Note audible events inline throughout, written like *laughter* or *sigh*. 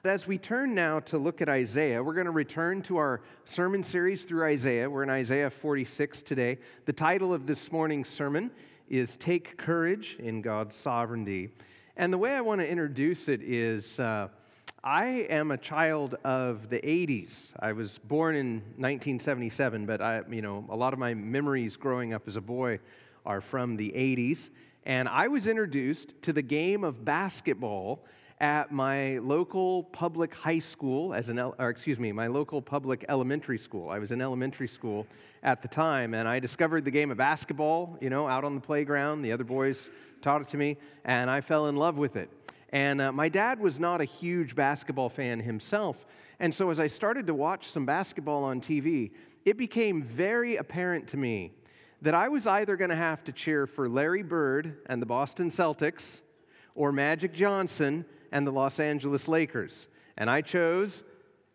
But as we turn now to look at Isaiah, we're going to return to our sermon series through Isaiah. We're in Isaiah 46 today. The title of this morning's sermon is Take Courage in God's Sovereignty. And the way I want to introduce it is uh, I am a child of the 80s. I was born in 1977, but I, you know, a lot of my memories growing up as a boy are from the 80s. And I was introduced to the game of basketball at my local public high school as an or excuse me my local public elementary school. I was in elementary school at the time and i discovered the game of basketball you know out on the playground. The other boys taught it to me and i fell in love with it. And uh, my dad was not a huge basketball fan himself and so as i started to watch some basketball on tv it became very apparent to me that i was either going to have to cheer for larry bird and the boston celtics or magic johnson and the Los Angeles Lakers. And I chose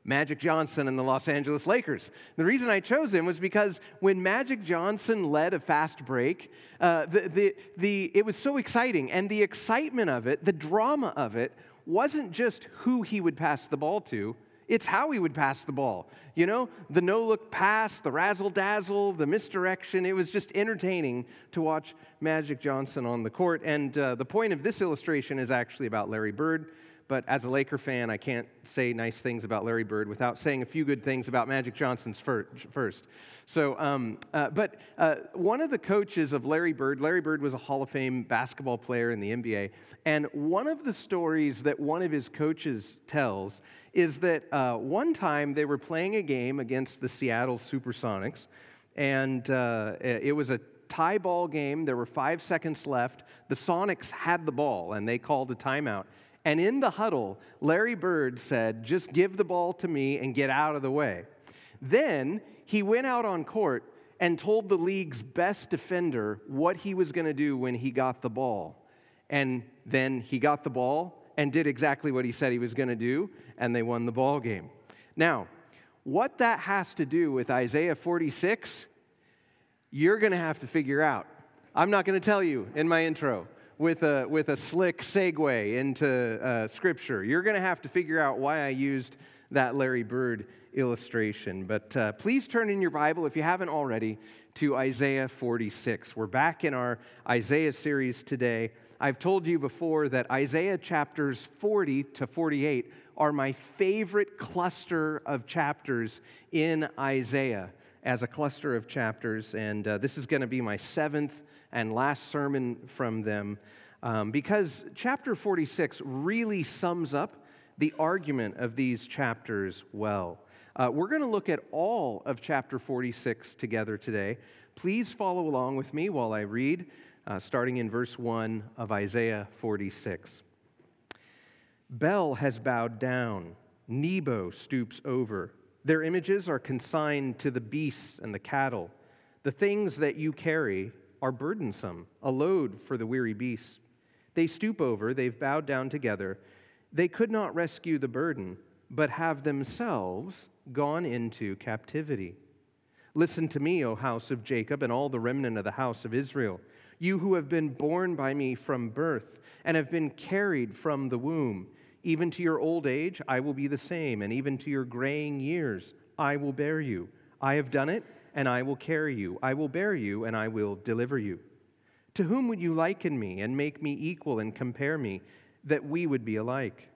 Magic Johnson and the Los Angeles Lakers. The reason I chose him was because when Magic Johnson led a fast break, uh, the, the, the, it was so exciting. And the excitement of it, the drama of it, wasn't just who he would pass the ball to, it's how he would pass the ball. You know, the no look pass, the razzle dazzle, the misdirection. It was just entertaining to watch Magic Johnson on the court. And uh, the point of this illustration is actually about Larry Bird. But as a Laker fan, I can't say nice things about Larry Bird without saying a few good things about Magic Johnson's first. So, um, uh, but uh, one of the coaches of Larry Bird, Larry Bird was a Hall of Fame basketball player in the NBA. And one of the stories that one of his coaches tells is that uh, one time they were playing a game against the Seattle Supersonics, and uh, it was a tie ball game. There were five seconds left. The Sonics had the ball, and they called a timeout. And in the huddle, Larry Bird said, Just give the ball to me and get out of the way. Then he went out on court and told the league's best defender what he was going to do when he got the ball. And then he got the ball and did exactly what he said he was going to do, and they won the ball game. Now, what that has to do with Isaiah 46, you're going to have to figure out. I'm not going to tell you in my intro with a, with a slick segue into uh, Scripture. You're going to have to figure out why I used that Larry Bird illustration. But uh, please turn in your Bible, if you haven't already, to Isaiah 46. We're back in our Isaiah series today. I've told you before that Isaiah chapters 40 to 48 are my favorite cluster of chapters in Isaiah as a cluster of chapters. And uh, this is going to be my seventh and last sermon from them um, because chapter 46 really sums up the argument of these chapters well. Uh, we're going to look at all of chapter 46 together today. Please follow along with me while I read, uh, starting in verse 1 of Isaiah 46. Bel has bowed down, Nebo stoops over. Their images are consigned to the beasts and the cattle. The things that you carry are burdensome, a load for the weary beasts. They stoop over, they've bowed down together. They could not rescue the burden, but have themselves gone into captivity. Listen to me, O house of Jacob, and all the remnant of the house of Israel, you who have been born by me from birth and have been carried from the womb. Even to your old age, I will be the same, and even to your graying years, I will bear you. I have done it, and I will carry you. I will bear you, and I will deliver you. To whom would you liken me and make me equal and compare me, that we would be alike?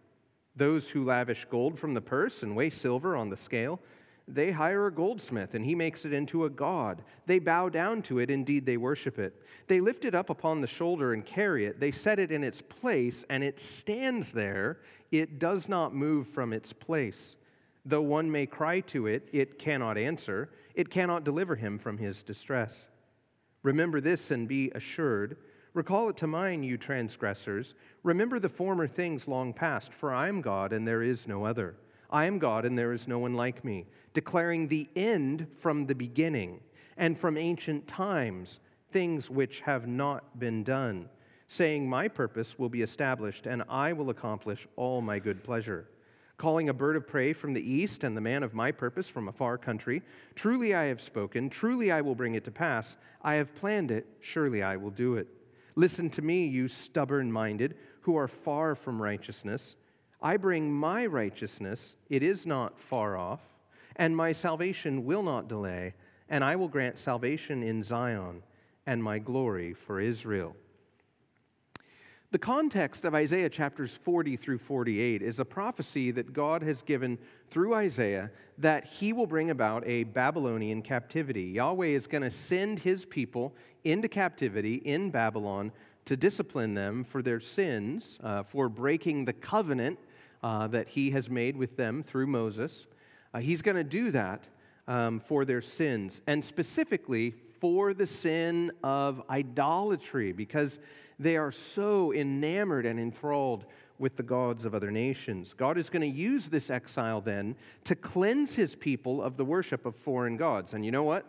Those who lavish gold from the purse and weigh silver on the scale, they hire a goldsmith, and he makes it into a god. They bow down to it, indeed, they worship it. They lift it up upon the shoulder and carry it. They set it in its place, and it stands there. It does not move from its place. Though one may cry to it, it cannot answer. It cannot deliver him from his distress. Remember this and be assured. Recall it to mind, you transgressors. Remember the former things long past, for I am God and there is no other. I am God and there is no one like me, declaring the end from the beginning and from ancient times, things which have not been done, saying, My purpose will be established and I will accomplish all my good pleasure calling a bird of prey from the east and the man of my purpose from a far country. Truly I have spoken, truly I will bring it to pass. I have planned it, surely I will do it. Listen to me, you stubborn minded, who are far from righteousness. I bring my righteousness, it is not far off, and my salvation will not delay, and I will grant salvation in Zion and my glory for Israel. The context of Isaiah chapters 40 through 48 is a prophecy that God has given through Isaiah that he will bring about a Babylonian captivity. Yahweh is going to send his people into captivity in Babylon to discipline them for their sins, uh, for breaking the covenant uh, that he has made with them through Moses. Uh, he's going to do that um, for their sins, and specifically for the sin of idolatry, because they are so enamored and enthralled with the gods of other nations. God is going to use this exile then to cleanse his people of the worship of foreign gods. And you know what?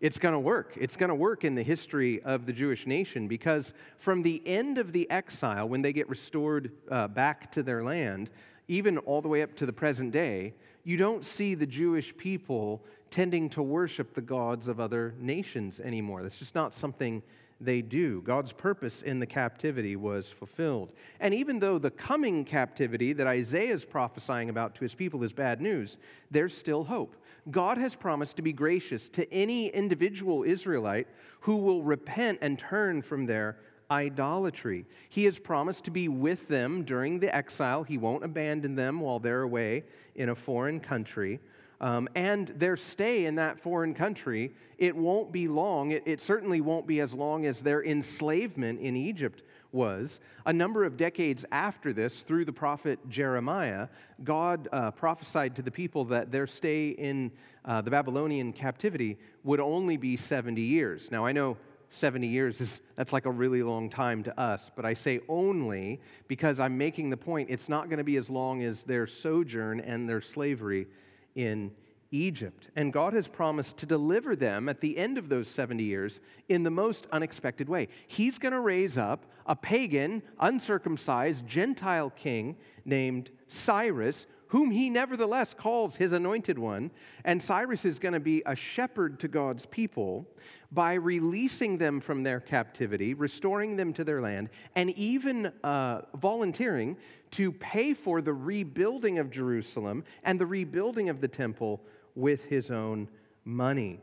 It's going to work. It's going to work in the history of the Jewish nation because from the end of the exile, when they get restored uh, back to their land, even all the way up to the present day, you don't see the Jewish people tending to worship the gods of other nations anymore. That's just not something they do. God's purpose in the captivity was fulfilled. And even though the coming captivity that Isaiah is prophesying about to his people is bad news, there's still hope. God has promised to be gracious to any individual Israelite who will repent and turn from their idolatry. He has promised to be with them during the exile. He won't abandon them while they're away in a foreign country. Um, and their stay in that foreign country, it won't be long. It, it certainly won't be as long as their enslavement in Egypt was. A number of decades after this, through the prophet Jeremiah, God uh, prophesied to the people that their stay in uh, the Babylonian captivity would only be 70 years. Now, I know 70 years is that's like a really long time to us but i say only because i'm making the point it's not going to be as long as their sojourn and their slavery in Egypt. And God has promised to deliver them at the end of those 70 years in the most unexpected way. He's going to raise up a pagan, uncircumcised Gentile king named Cyrus, whom he nevertheless calls his anointed one. And Cyrus is going to be a shepherd to God's people by releasing them from their captivity, restoring them to their land, and even uh, volunteering to pay for the rebuilding of Jerusalem and the rebuilding of the temple with his own money.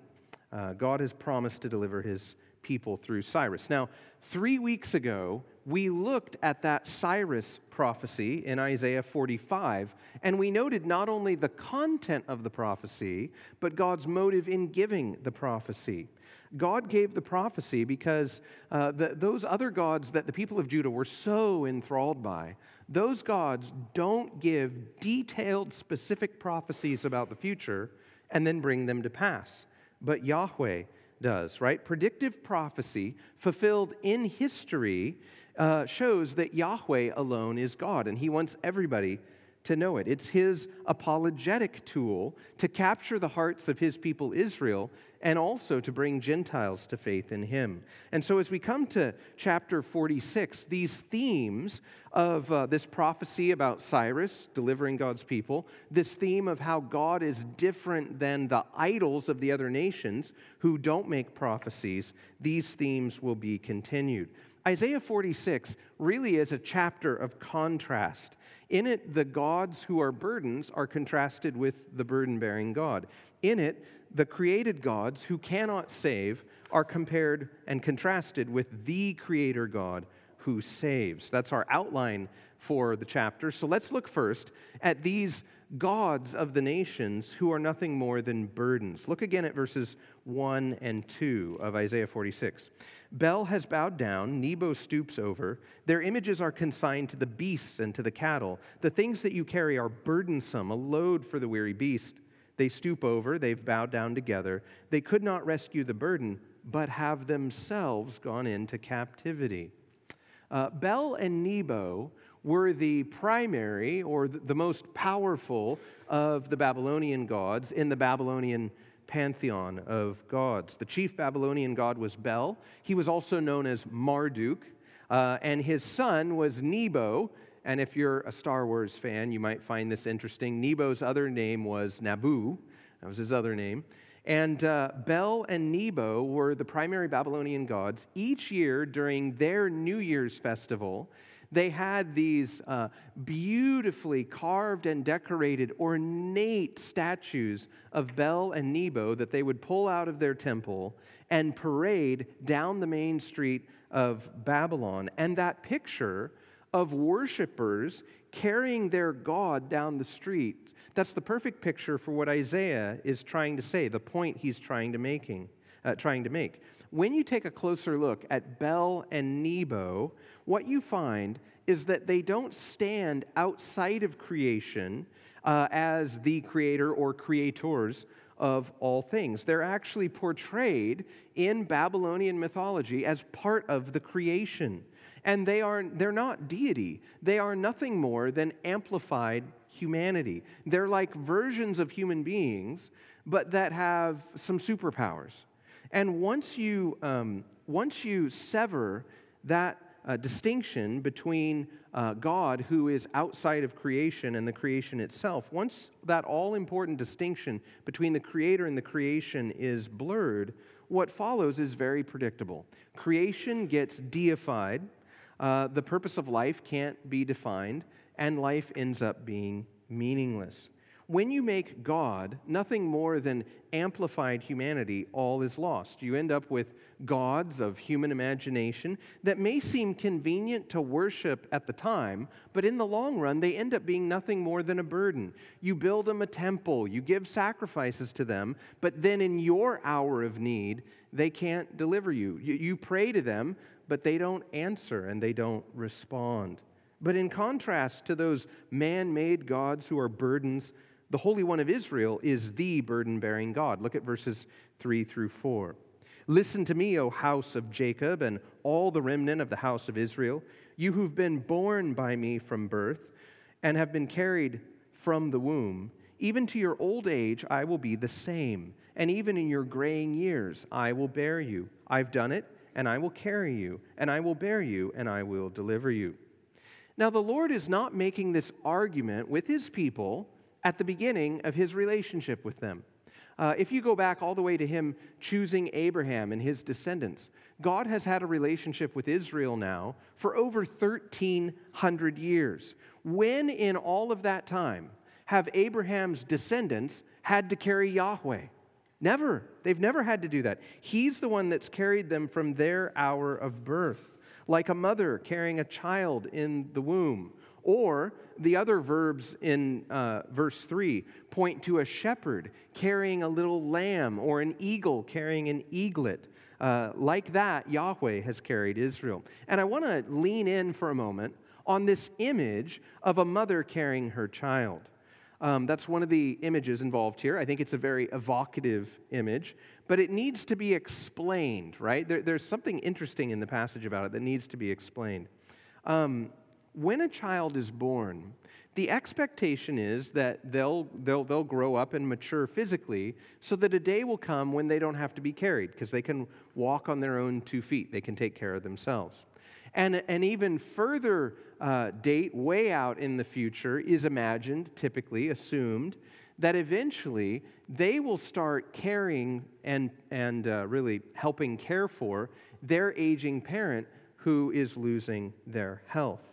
Uh, God has promised to deliver his people through Cyrus. Now, three weeks ago, we looked at that Cyrus prophecy in Isaiah 45, and we noted not only the content of the prophecy, but God's motive in giving the prophecy. God gave the prophecy because uh, the, those other gods that the people of Judah were so enthralled by, those gods don't give detailed, specific prophecies about the future and then bring them to pass. But Yahweh does, right? Predictive prophecy fulfilled in history uh, shows that Yahweh alone is God, and He wants everybody to know it. It's His apologetic tool to capture the hearts of His people Israel and also to bring Gentiles to faith in him. And so, as we come to chapter 46, these themes of uh, this prophecy about Cyrus delivering God's people, this theme of how God is different than the idols of the other nations who don't make prophecies, these themes will be continued. Isaiah 46 really is a chapter of contrast. In it, the gods who are burdens are contrasted with the burden bearing God. In it, the created gods who cannot save are compared and contrasted with the creator God who saves. That's our outline for the chapter. So let's look first at these gods of the nations who are nothing more than burdens. Look again at verses 1 and 2 of Isaiah 46. Bel has bowed down, Nebo stoops over. Their images are consigned to the beasts and to the cattle. The things that you carry are burdensome, a load for the weary beast. They stoop over, they've bowed down together. They could not rescue the burden, but have themselves gone into captivity. Uh, Bel and Nebo were the primary or the most powerful of the Babylonian gods in the Babylonian pantheon of gods. The chief Babylonian god was Bel. He was also known as Marduk, uh, and his son was Nebo, and if you're a Star Wars fan, you might find this interesting. Nebo's other name was Nabu, that was his other name. And uh, Bel and Nebo were the primary Babylonian gods. Each year during their New Year's festival, They had these uh, beautifully carved and decorated, ornate statues of Bel and Nebo that they would pull out of their temple and parade down the main street of Babylon. And that picture of worshipers carrying their God down the street, that's the perfect picture for what Isaiah is trying to say, the point he's trying to, making, uh, trying to make. When you take a closer look at Bel and Nebo, what you find is that they don't stand outside of creation uh, as the creator or creators of all things. They're actually portrayed in Babylonian mythology as part of the creation. And they are, they're not deity, they are nothing more than amplified humanity. They're like versions of human beings, but that have some superpowers. And once you, um, once you sever that uh, distinction between uh, God, who is outside of creation, and the creation itself, once that all important distinction between the creator and the creation is blurred, what follows is very predictable. Creation gets deified, uh, the purpose of life can't be defined, and life ends up being meaningless. When you make God nothing more than amplified humanity, all is lost. You end up with gods of human imagination that may seem convenient to worship at the time, but in the long run, they end up being nothing more than a burden. You build them a temple, you give sacrifices to them, but then in your hour of need, they can't deliver you. You, pray to them, but they don't answer and they don't respond. But in contrast to those man made gods who are burdens, the Holy One of Israel is the burden bearing God. Look at verses 3 through 4. Listen to me, O house of Jacob, and all the remnant of the house of Israel, you who've been born by me from birth and have been carried from the womb. Even to your old age, I will be the same, and even in your graying years, I will bear you. I've done it, and I will carry you, and I will bear you, and I will deliver you. Now, the Lord is not making this argument with his people at the beginning of his relationship with them. Uh, if you go back all the way to him choosing Abraham and his descendants, God has had a relationship with Israel now for over 1,300 years. When in all of that time have Abraham's descendants had to carry Yahweh? Never. They've never had to do that. He's the one that's carried them from their hour of birth, like a mother carrying a child in the womb or the other verbs in uh, verse 3 point to a shepherd carrying a little lamb or an eagle carrying an eaglet. Uh, like that, Yahweh has carried Israel. And I want to lean in for a moment on this image of a mother carrying her child. Um, that's one of the images involved here. I think it's a very evocative image, but it needs to be explained, right? There, there's something interesting in the passage about it that needs to be explained. Um, when a child is born, the expectation is that they'll, they'll, they'll grow up and mature physically so that a day will come when they don't have to be carried because they can walk on their own two feet. They can take care of themselves. And an even further uh, date, way out in the future, is imagined, typically assumed, that eventually they will start caring and, and uh, really helping care for their aging parent who is losing their health.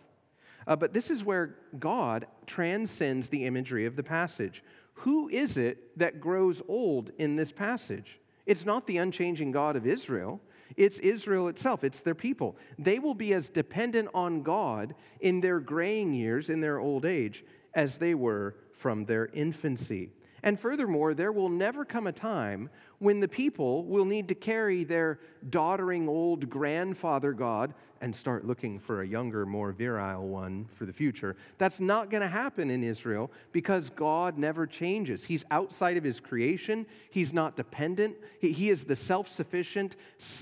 Uh, but this is where God transcends the imagery of the passage. Who is it that grows old in this passage? It's not the unchanging God of Israel. It's Israel itself, it's their people. They will be as dependent on God in their graying years, in their old age, as they were from their infancy. And furthermore, there will never come a time when the people will need to carry their doddering old grandfather God and start looking for a younger, more virile one for the future. That's not going to happen in Israel because God never changes. He's outside of his creation, he's not dependent, he, he is the self sufficient,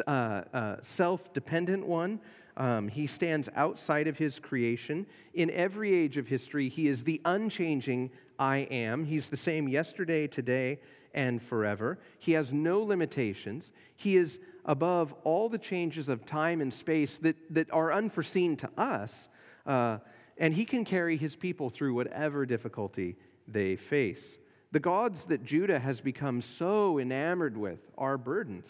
uh, uh, self dependent one. Um, he stands outside of his creation. In every age of history, he is the unchanging I am. He's the same yesterday, today, and forever. He has no limitations. He is above all the changes of time and space that, that are unforeseen to us. Uh, and he can carry his people through whatever difficulty they face. The gods that Judah has become so enamored with are burdens.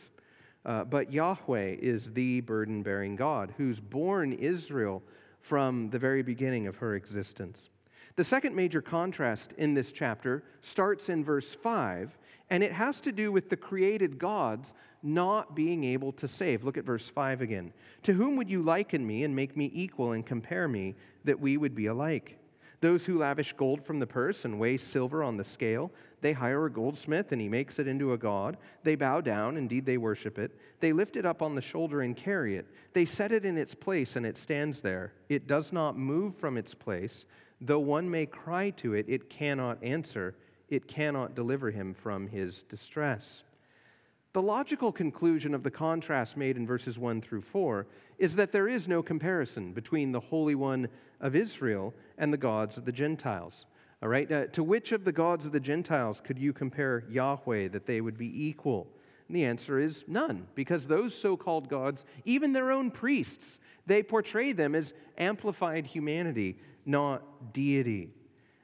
Uh, but Yahweh is the burden bearing God who's borne Israel from the very beginning of her existence. The second major contrast in this chapter starts in verse 5, and it has to do with the created gods not being able to save. Look at verse 5 again. To whom would you liken me and make me equal and compare me that we would be alike? Those who lavish gold from the purse and weigh silver on the scale, they hire a goldsmith and he makes it into a god. They bow down, indeed they worship it. They lift it up on the shoulder and carry it. They set it in its place and it stands there. It does not move from its place. Though one may cry to it, it cannot answer. It cannot deliver him from his distress. The logical conclusion of the contrast made in verses 1 through 4 is that there is no comparison between the Holy One of Israel and the gods of the Gentiles. All right, uh, to which of the gods of the Gentiles could you compare Yahweh that they would be equal? And the answer is none, because those so called gods, even their own priests, they portray them as amplified humanity, not deity.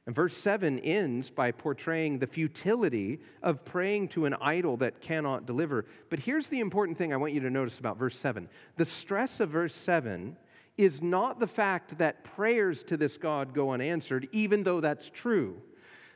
And verse 7 ends by portraying the futility of praying to an idol that cannot deliver. But here's the important thing I want you to notice about verse 7. The stress of verse 7 is not the fact that prayers to this God go unanswered, even though that's true.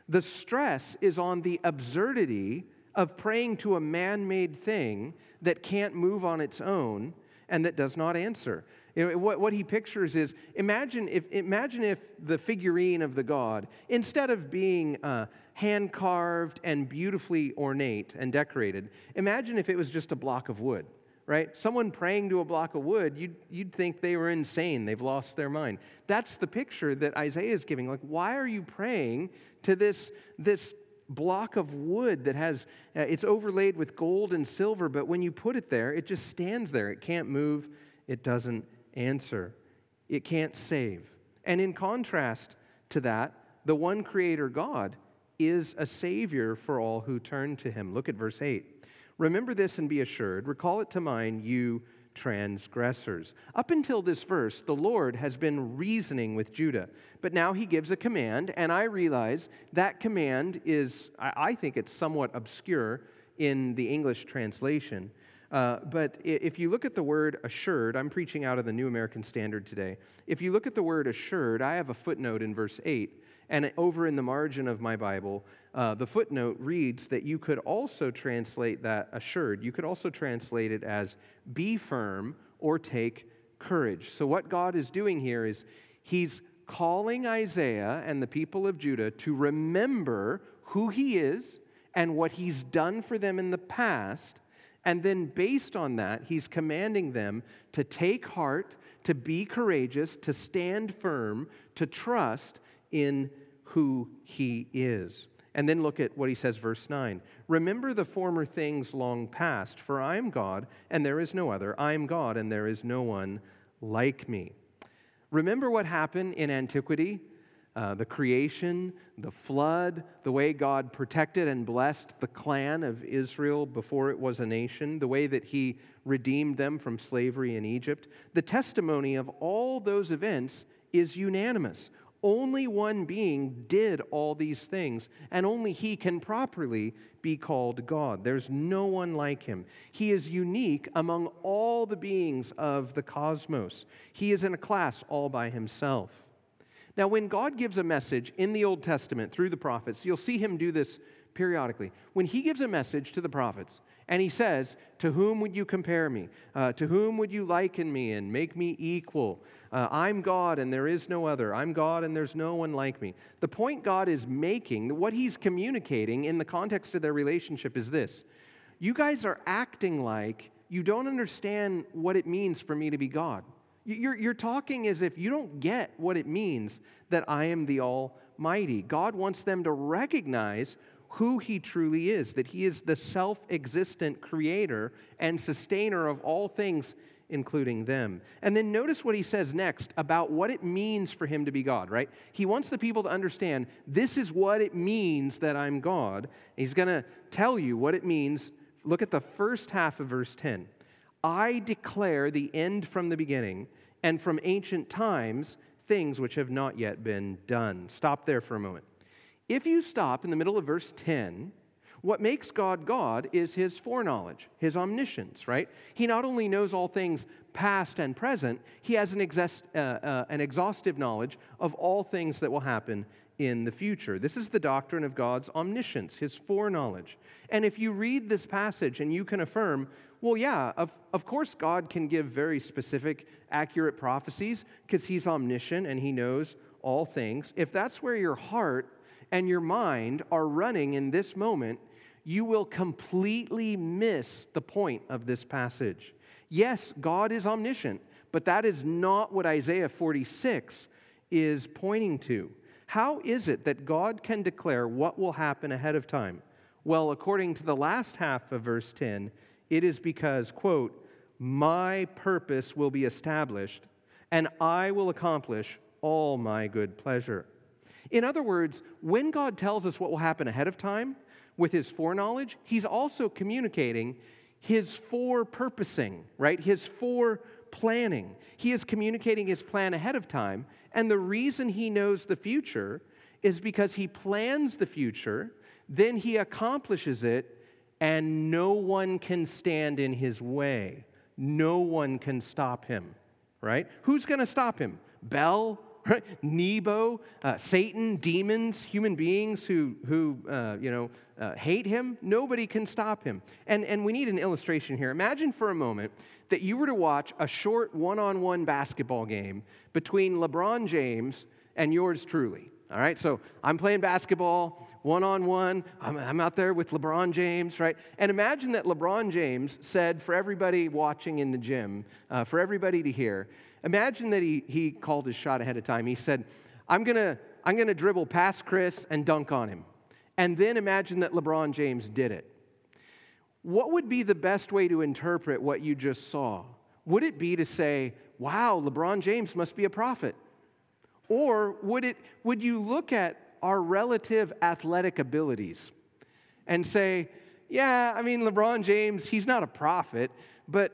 The stress is on the absurdity of praying to a man made thing that can't move on its own and that does not answer. You know, what, what he pictures is imagine if, imagine if the figurine of the god, instead of being uh, hand carved and beautifully ornate and decorated, imagine if it was just a block of wood, right? Someone praying to a block of wood, you'd, you'd think they were insane, they've lost their mind. That's the picture that Isaiah is giving. Like, why are you praying to this, this block of wood that has, uh, it's overlaid with gold and silver, but when you put it there, it just stands there. It can't move, it doesn't answer. It can't save. And in contrast to that, the one creator God is a savior for all who turn to him. Look at verse 8. Remember this and be assured. Recall it to mind, you transgressors. Up until this verse, the Lord has been reasoning with Judah, but now he gives a command, and I realize that command is, I think it's somewhat obscure in the English translation. Uh, but if you look at the word assured, I'm preaching out of the New American Standard today. If you look at the word assured, I have a footnote in verse 8. And over in the margin of my Bible, uh, the footnote reads that you could also translate that assured. You could also translate it as be firm or take courage. So, what God is doing here is He's calling Isaiah and the people of Judah to remember who He is and what He's done for them in the past and then, based on that, he's commanding them to take heart, to be courageous, to stand firm, to trust in who he is. And then look at what he says, verse 9. Remember the former things long past, for I am God, and there is no other. I am God, and there is no one like me. Remember what happened in antiquity? Uh, the creation, the flood, the way God protected and blessed the clan of Israel before it was a nation, the way that He redeemed them from slavery in Egypt. The testimony of all those events is unanimous. Only one being did all these things, and only He can properly be called God. There's no one like Him. He is unique among all the beings of the cosmos, He is in a class all by Himself. Now, when God gives a message in the Old Testament through the prophets, you'll see him do this periodically. When he gives a message to the prophets and he says, To whom would you compare me? Uh, to whom would you liken me and make me equal? Uh, I'm God and there is no other. I'm God and there's no one like me. The point God is making, what he's communicating in the context of their relationship is this You guys are acting like you don't understand what it means for me to be God. You're, you're talking as if you don't get what it means that I am the Almighty. God wants them to recognize who He truly is, that He is the self existent creator and sustainer of all things, including them. And then notice what He says next about what it means for Him to be God, right? He wants the people to understand this is what it means that I'm God. He's going to tell you what it means. Look at the first half of verse 10. I declare the end from the beginning, and from ancient times things which have not yet been done. Stop there for a moment. If you stop in the middle of verse 10, What makes God God is his foreknowledge, his omniscience, right? He not only knows all things past and present, he has an, exhaust, uh, uh, an exhaustive knowledge of all things that will happen in the future. This is the doctrine of God's omniscience, his foreknowledge. And if you read this passage and you can affirm, well, yeah, of, of course, God can give very specific, accurate prophecies because he's omniscient and he knows all things. If that's where your heart and your mind are running in this moment, you will completely miss the point of this passage. Yes, God is omniscient, but that is not what Isaiah 46 is pointing to. How is it that God can declare what will happen ahead of time? Well, according to the last half of verse 10, it is because, quote, my purpose will be established, and I will accomplish all my good pleasure. In other words, when God tells us what will happen ahead of time with his foreknowledge, he's also communicating his fore-purposing, right? His fore planning. He is communicating his plan ahead of time. And the reason he knows the future is because he plans the future, then he accomplishes it, and no one can stand in his way. No one can stop him, right? Who's going to stop him? Bel *laughs* right? Nebo, uh, Satan, demons, human beings who, who uh, you know, uh, hate him. Nobody can stop him. And, and we need an illustration here. Imagine for a moment that you were to watch a short one on one basketball game between LeBron James and yours truly. All right, so I'm playing basketball one on one. I'm out there with LeBron James, right? And imagine that LeBron James said for everybody watching in the gym, uh, for everybody to hear, Imagine that he, he called his shot ahead of time. He said, I'm going to I'm going to dribble past Chris and dunk on him. And then imagine that LeBron James did it. What would be the best way to interpret what you just saw? Would it be to say, wow, LeBron James must be a prophet? Or would, it, would you look at our relative athletic abilities and say, yeah, I mean, LeBron James, he's not a prophet, but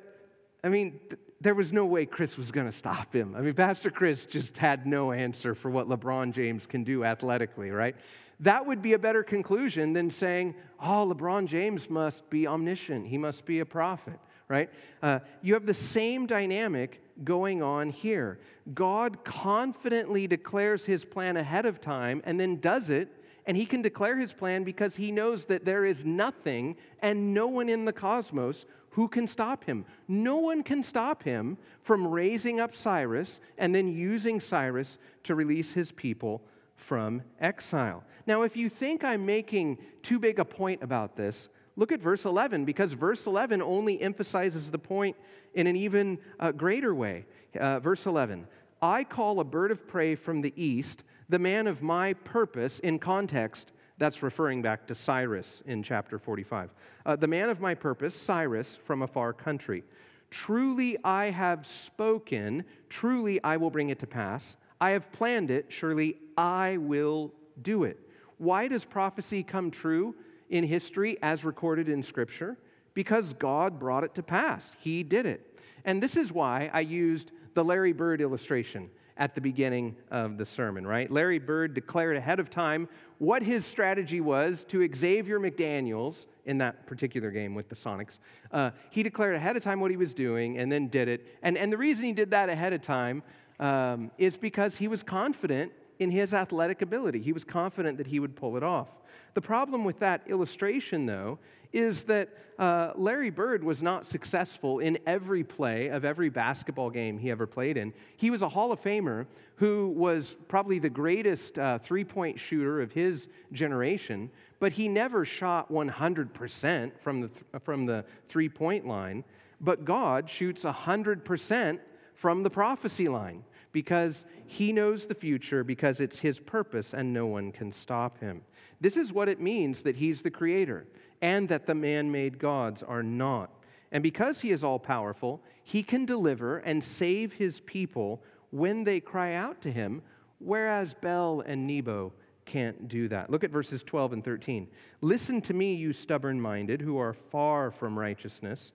I mean, there was no way Chris was going to stop him. I mean, Pastor Chris just had no answer for what LeBron James can do athletically, right? That would be a better conclusion than saying, oh, LeBron James must be omniscient, he must be a prophet, right? Uh, you have the same dynamic going on here. God confidently declares his plan ahead of time and then does it and he can declare his plan because he knows that there is nothing and no one in the cosmos who can stop him? No one can stop him from raising up Cyrus and then using Cyrus to release his people from exile. Now, if you think I'm making too big a point about this, look at verse 11, because verse 11 only emphasizes the point in an even uh, greater way. Uh, verse 11 I call a bird of prey from the east, the man of my purpose, in context, that's referring back to Cyrus in chapter 45. Uh, the man of my purpose, Cyrus, from a far country. Truly I have spoken, truly I will bring it to pass. I have planned it, surely I will do it. Why does prophecy come true in history as recorded in Scripture? Because God brought it to pass. He did it. And this is why I used the Larry Bird illustration at the beginning of the sermon, right? Larry Bird declared ahead of time what his strategy was to Xavier McDaniels in that particular game with the Sonics. Uh, he declared ahead of time what he was doing and then did it. And, and the reason he did that ahead of time um, is because he was confident in his athletic ability. He was confident that he would pull it off. The problem with that illustration, though, is that uh, Larry Bird was not successful in every play of every basketball game he ever played in. He was a Hall of Famer who was probably the greatest uh, three point shooter of his generation, but he never shot 100% from the, th- from the three point line. But God shoots 100% from the prophecy line because he knows the future, because it's his purpose and no one can stop him. This is what it means that he's the creator and that the man made gods are not. And because he is all powerful, he can deliver and save his people when they cry out to him, whereas Bel and Nebo can't do that. Look at verses 12 and 13. Listen to me, you stubborn minded, who are far from righteousness.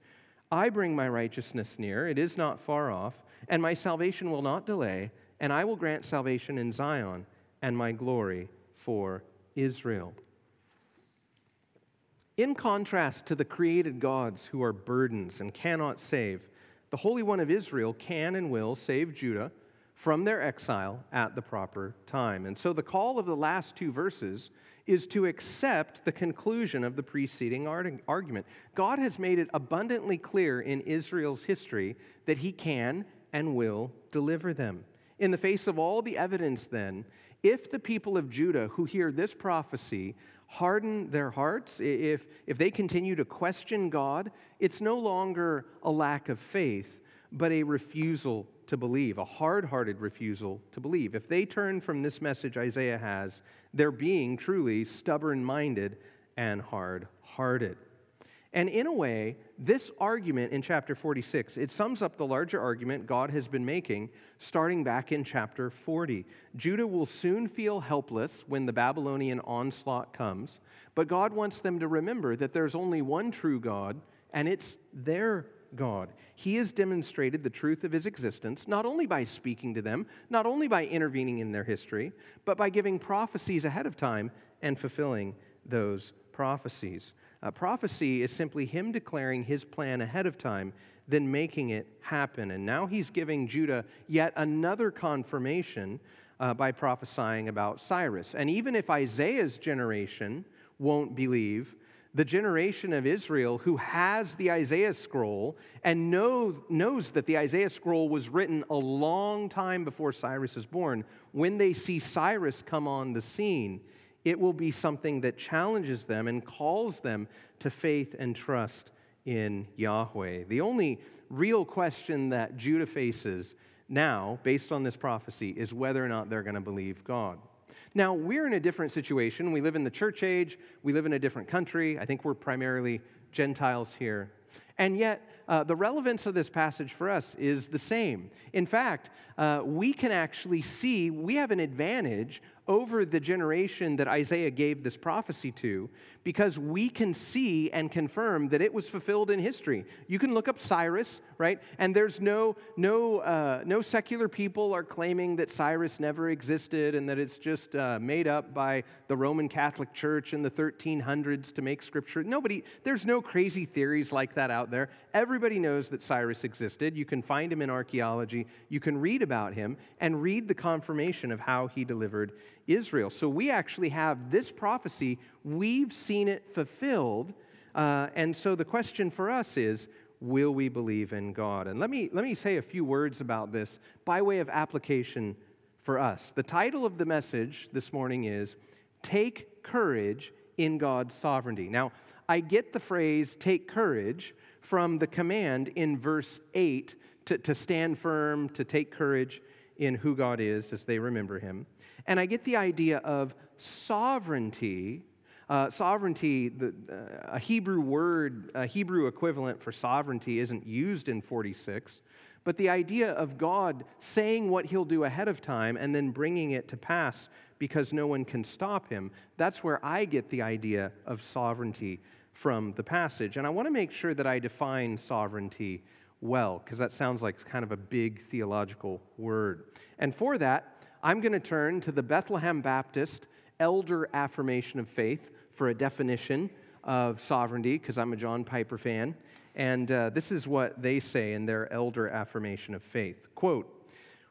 I bring my righteousness near, it is not far off, and my salvation will not delay, and I will grant salvation in Zion and my glory for Israel. In contrast to the created gods who are burdens and cannot save, the Holy One of Israel can and will save Judah from their exile at the proper time. And so the call of the last two verses is to accept the conclusion of the preceding argument. God has made it abundantly clear in Israel's history that he can and will deliver them. In the face of all the evidence, then, if the people of Judah who hear this prophecy harden their hearts, if, if they continue to question God, it's no longer a lack of faith, but a refusal to believe, a hard hearted refusal to believe. If they turn from this message Isaiah has, they're being truly stubborn minded and hard hearted. And in a way, this argument in chapter 46, it sums up the larger argument God has been making starting back in chapter 40. Judah will soon feel helpless when the Babylonian onslaught comes, but God wants them to remember that there's only one true God, and it's their God. He has demonstrated the truth of his existence, not only by speaking to them, not only by intervening in their history, but by giving prophecies ahead of time and fulfilling those prophecies. Uh, prophecy is simply him declaring his plan ahead of time, then making it happen. And now he's giving Judah yet another confirmation uh, by prophesying about Cyrus. And even if Isaiah's generation won't believe, the generation of Israel who has the Isaiah scroll and knows, knows that the Isaiah scroll was written a long time before Cyrus is born, when they see Cyrus come on the scene, it will be something that challenges them and calls them to faith and trust in Yahweh. The only real question that Judah faces now, based on this prophecy, is whether or not they're going to believe God. Now, we're in a different situation. We live in the church age, we live in a different country. I think we're primarily Gentiles here. And yet, uh, the relevance of this passage for us is the same. In fact, uh, we can actually see we have an advantage over the generation that Isaiah gave this prophecy to because we can see and confirm that it was fulfilled in history. You can look up Cyrus, right? And there's no, no, uh, no secular people are claiming that Cyrus never existed and that it's just uh, made up by the Roman Catholic Church in the 1300s to make scripture. Nobody, there's no crazy theories like that out there. Everybody knows that Cyrus existed. You can find him in archaeology, you can read about him, and read the confirmation of how he delivered Israel. So we actually have this prophecy, we've seen it fulfilled. Uh, and so the question for us is will we believe in God? And let me, let me say a few words about this by way of application for us. The title of the message this morning is Take Courage in God's Sovereignty. Now, I get the phrase take courage from the command in verse 8 to, to stand firm, to take courage in who God is as they remember him. And I get the idea of sovereignty. Uh, sovereignty, the, uh, a Hebrew word, a Hebrew equivalent for sovereignty isn't used in 46, but the idea of God saying what he'll do ahead of time and then bringing it to pass because no one can stop him, that's where I get the idea of sovereignty from the passage. And I want to make sure that I define sovereignty well, because that sounds like kind of a big theological word. And for that, I'm going to turn to the Bethlehem Baptist Elder Affirmation of Faith for a definition of sovereignty, because I'm a John Piper fan. And uh, this is what they say in their Elder Affirmation of Faith. Quote,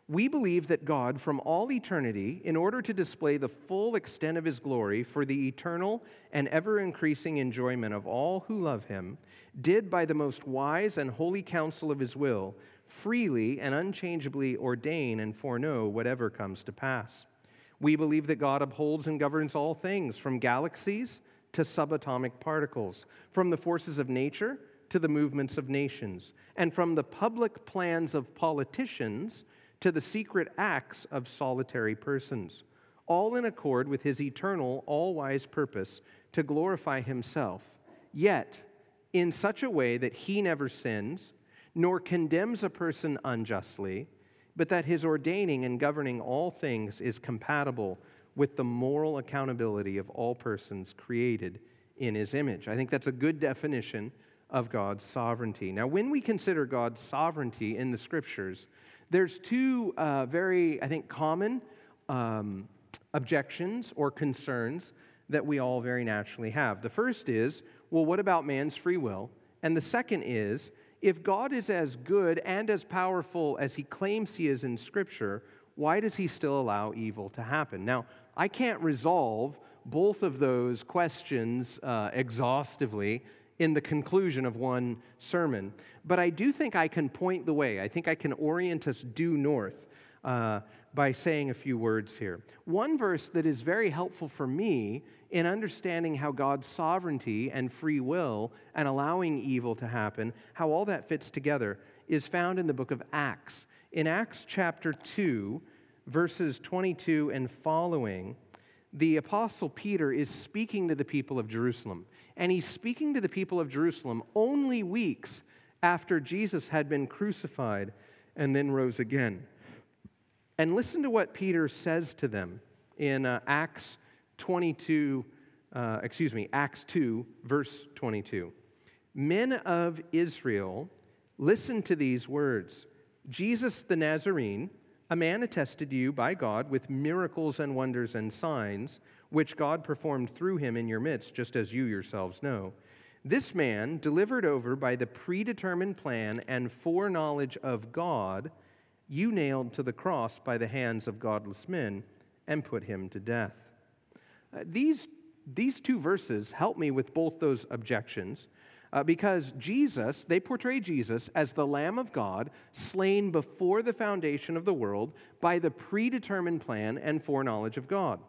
we believe that God, from all eternity, in order to display the full extent of his glory for the eternal and ever increasing enjoyment of all who love him, did by the most wise and holy counsel of his will freely and unchangeably ordain and foreknow whatever comes to pass. We believe that God upholds and governs all things, from galaxies to subatomic particles, from the forces of nature to the movements of nations, and from the public plans of politicians to the secret acts of solitary persons, all in accord with his eternal, all wise purpose to glorify himself, yet in such a way that he never sins, nor condemns a person unjustly, but that his ordaining and governing all things is compatible with the moral accountability of all persons created in his image. I think that's a good definition of God's sovereignty. Now, when we consider God's sovereignty in the scriptures, there's two uh, very, I think, common um, objections or concerns that we all very naturally have. The first is, well, what about man's free will? And the second is, if God is as good and as powerful as he claims he is in Scripture, why does he still allow evil to happen? Now, I can't resolve both of those questions uh, exhaustively in the conclusion of one sermon, but I do think I can point the way. I think I can orient us due north uh, by saying a few words here. One verse that is very helpful for me in understanding how God's sovereignty and free will and allowing evil to happen, how all that fits together, is found in the book of Acts. In Acts chapter 2, verses 22 and following, the Apostle Peter is speaking to the people of Jerusalem. And he's speaking to the people of Jerusalem only weeks after Jesus had been crucified and then rose again. And listen to what Peter says to them in uh, Acts 22, uh, excuse me, Acts 2, verse 22. Men of Israel, listen to these words Jesus the Nazarene, a man attested to you by God with miracles and wonders and signs, which God performed through him in your midst, just as you yourselves know. This man, delivered over by the predetermined plan and foreknowledge of God, you nailed to the cross by the hands of godless men and put him to death. Uh, these, these two verses help me with both those objections uh, because Jesus, they portray Jesus as the Lamb of God, slain before the foundation of the world by the predetermined plan and foreknowledge of God.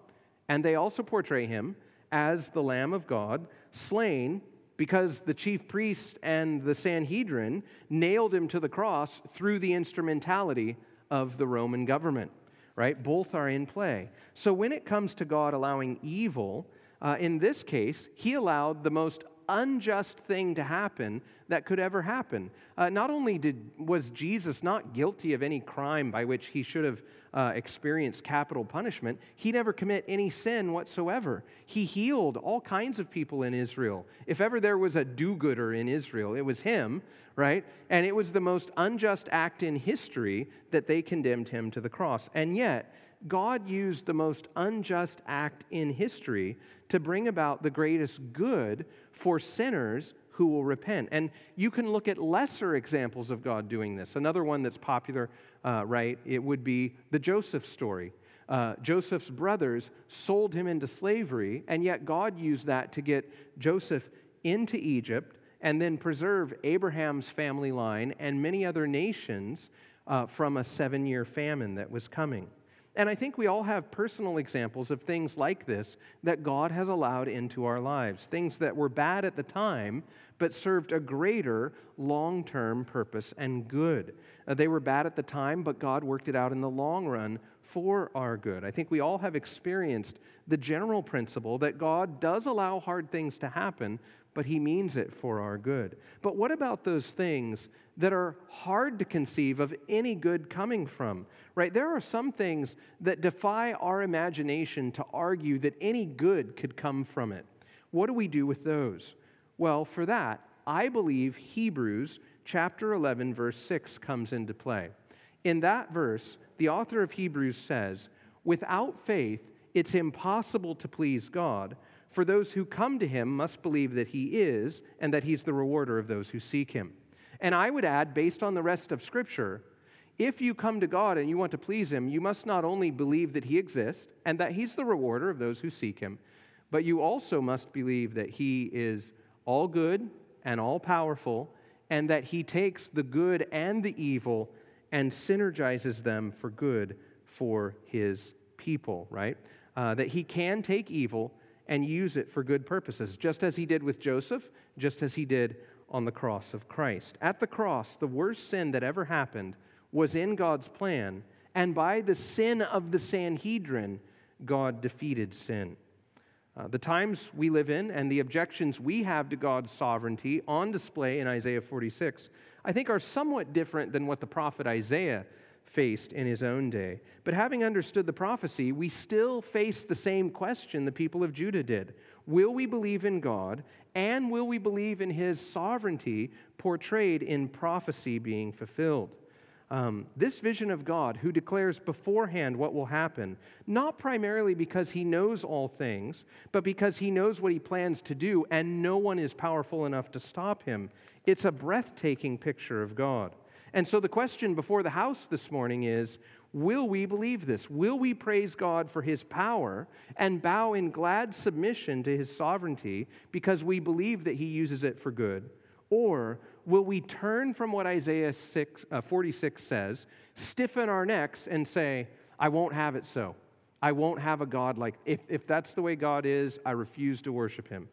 And they also portray him as the Lamb of God, slain because the chief priest and the Sanhedrin nailed him to the cross through the instrumentality of the Roman government, right? Both are in play. So when it comes to God allowing evil, uh, in this case, he allowed the most unjust thing to happen that could ever happen. Uh, not only did, was Jesus not guilty of any crime by which he should have uh, experienced capital punishment, he never commit any sin whatsoever. He healed all kinds of people in Israel. If ever there was a do gooder in Israel, it was him, right? And it was the most unjust act in history that they condemned him to the cross. And yet, God used the most unjust act in history to bring about the greatest good for sinners who will repent. And you can look at lesser examples of God doing this. Another one that's popular, uh, right, it would be the Joseph story. Uh, Joseph's brothers sold him into slavery, and yet God used that to get Joseph into Egypt and then preserve Abraham's family line and many other nations uh, from a seven year famine that was coming. And I think we all have personal examples of things like this that God has allowed into our lives, things that were bad at the time, but served a greater long term purpose and good. Uh, they were bad at the time, but God worked it out in the long run for our good. I think we all have experienced the general principle that God does allow hard things to happen, but he means it for our good. But what about those things that are hard to conceive of any good coming from? Right? There are some things that defy our imagination to argue that any good could come from it. What do we do with those? Well, for that, I believe Hebrews chapter 11 verse 6 comes into play. In that verse, the author of Hebrews says, "Without faith, it's impossible to please God." For those who come to him must believe that he is, and that he's the rewarder of those who seek him. And I would add, based on the rest of Scripture, if you come to God and you want to please him, you must not only believe that he exists and that he's the rewarder of those who seek him, but you also must believe that he is all good and all powerful, and that he takes the good and the evil and synergizes them for good for his people, right? Uh, that he can take evil and use it for good purposes, just as he did with Joseph, just as he did on the cross of Christ. At the cross, the worst sin that ever happened was in God's plan, and by the sin of the Sanhedrin, God defeated sin. Uh, the times we live in and the objections we have to God's sovereignty on display in Isaiah 46, I think, are somewhat different than what the prophet Isaiah faced in his own day. But having understood the prophecy, we still face the same question the people of Judah did Will we believe in God, and will we believe in his sovereignty portrayed in prophecy being fulfilled? um, this vision of God who declares beforehand what will happen, not primarily because he knows all things, but because he knows what he plans to do and no one is powerful enough to stop him. It's a breathtaking picture of God. And so the question before the house this morning is Will we believe this? Will we praise God for his power and bow in glad submission to his sovereignty because we believe that he uses it for good? Or will we turn from what Isaiah 6, uh, 46 says, stiffen our necks, and say, I won't have it so? I won't have a God like, if, if that's the way God is, I refuse to worship him.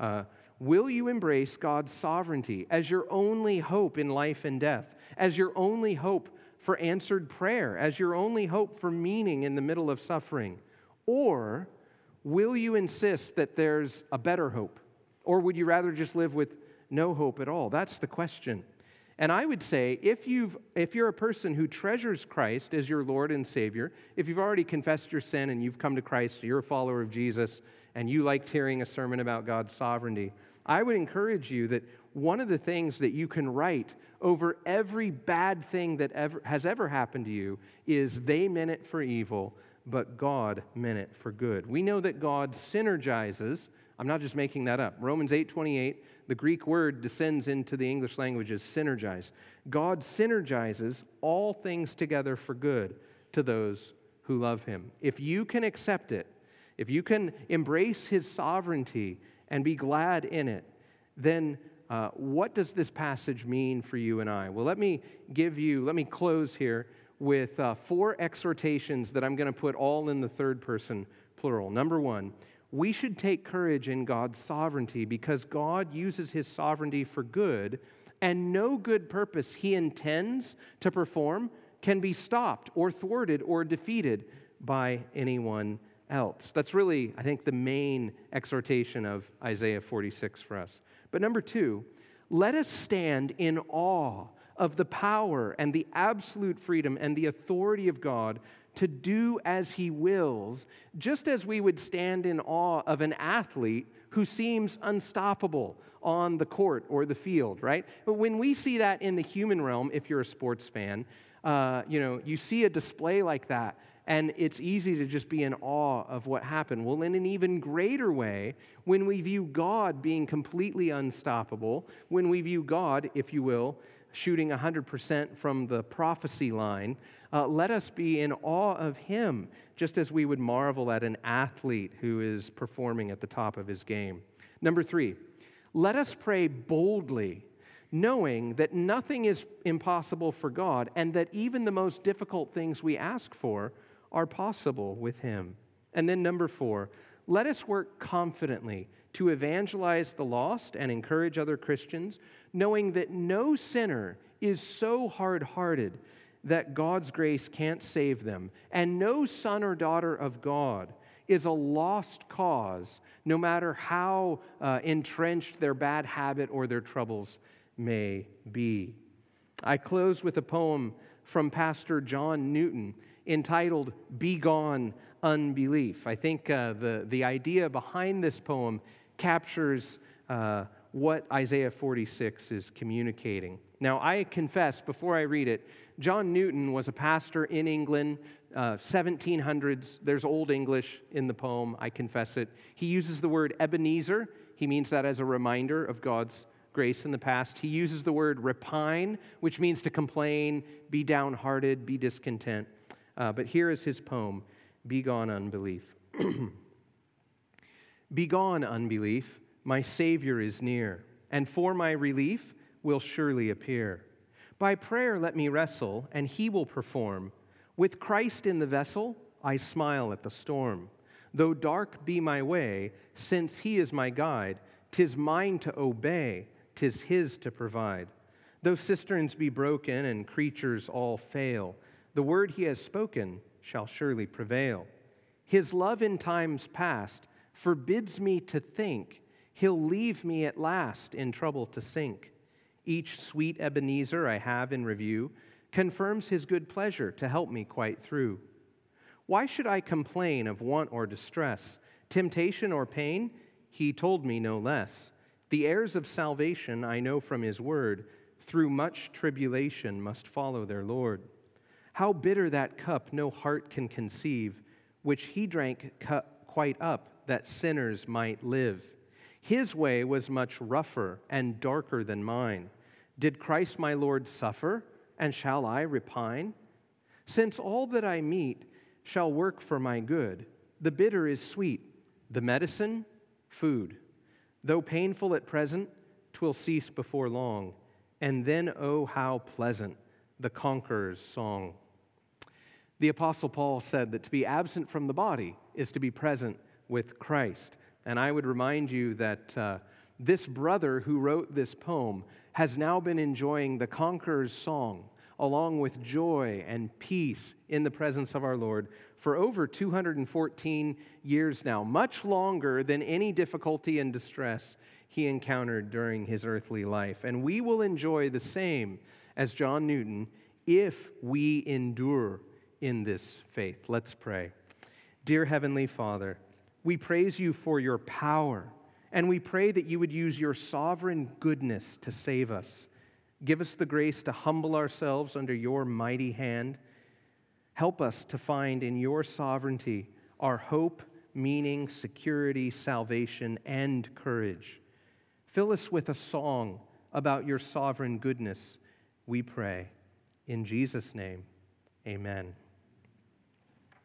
Uh, will you embrace God's sovereignty as your only hope in life and death, as your only hope for answered prayer, as your only hope for meaning in the middle of suffering? Or will you insist that there's a better hope? Or would you rather just live with no hope at all? That's the question. And I would say if, you've, if you're a person who treasures Christ as your Lord and Savior, if you've already confessed your sin and you've come to Christ, you're a follower of Jesus, and you liked hearing a sermon about God's sovereignty, I would encourage you that one of the things that you can write over every bad thing that ever, has ever happened to you is they meant it for evil, but God meant it for good. We know that God synergizes. I'm not just making that up. Romans 8:28 the Greek word descends into the English language as synergize. God synergizes all things together for good to those who love him. If you can accept it, if you can embrace his sovereignty and be glad in it, then uh, what does this passage mean for you and I? Well, let me give you, let me close here with uh, four exhortations that I'm going to put all in the third person plural. Number one, we should take courage in God's sovereignty because God uses his sovereignty for good, and no good purpose he intends to perform can be stopped or thwarted or defeated by anyone else. That's really, I think, the main exhortation of Isaiah 46 for us. But number two, let us stand in awe of the power and the absolute freedom and the authority of God to do as he wills, just as we would stand in awe of an athlete who seems unstoppable on the court or the field, right? But when we see that in the human realm, if you're a sports fan, uh, you know, you see a display like that, and it's easy to just be in awe of what happened. Well, in an even greater way, when we view God being completely unstoppable, when we view God, if you will, shooting 100% from the prophecy line, uh, let us be in awe of him, just as we would marvel at an athlete who is performing at the top of his game. Number three, let us pray boldly, knowing that nothing is impossible for God and that even the most difficult things we ask for are possible with him. And then number four, let us work confidently to evangelize the lost and encourage other Christians, knowing that no sinner is so hard hearted that God's grace can't save them, and no son or daughter of God is a lost cause, no matter how uh, entrenched their bad habit or their troubles may be. I close with a poem from Pastor John Newton entitled Be Gone Unbelief. I think uh, the, the idea behind this poem captures uh, what Isaiah 46 is communicating. Now, I confess before I read it, John Newton was a pastor in England, uh, 1700s. There's Old English in the poem, I confess it. He uses the word Ebenezer. He means that as a reminder of God's grace in the past. He uses the word repine, which means to complain, be downhearted, be discontent. Uh, but here is his poem Be Gone Unbelief. *clears throat* be gone, unbelief, my Savior is near, and for my relief, will surely appear. By prayer let me wrestle, and he will perform. With Christ in the vessel, I smile at the storm. Though dark be my way, since he is my guide, tis mine to obey, tis his to provide. Though cisterns be broken and creatures all fail, the word he has spoken shall surely prevail. His love in times past forbids me to think he'll leave me at last in trouble to sink. Each sweet Ebenezer I have in review confirms his good pleasure to help me quite through. Why should I complain of want or distress, temptation or pain? He told me no less. The heirs of salvation I know from his word through much tribulation must follow their Lord. How bitter that cup no heart can conceive, which he drank quite up that sinners might live. His way was much rougher and darker than mine. Did Christ my Lord suffer, and shall I repine? Since all that I meet shall work for my good, the bitter is sweet, the medicine, food. Though painful at present, twill cease before long. And then, oh, how pleasant the conqueror's song. The Apostle Paul said that to be absent from the body is to be present with Christ. And I would remind you that uh, this brother who wrote this poem has now been enjoying the conqueror's song along with joy and peace in the presence of our Lord for over 214 years now, much longer than any difficulty and distress he encountered during his earthly life. And we will enjoy the same as John Newton if we endure in this faith. Let's pray. Dear Heavenly Father, we praise you for your power, and we pray that you would use your sovereign goodness to save us. Give us the grace to humble ourselves under your mighty hand. Help us to find in your sovereignty our hope, meaning, security, salvation, and courage. Fill us with a song about your sovereign goodness, we pray. In Jesus' name, amen.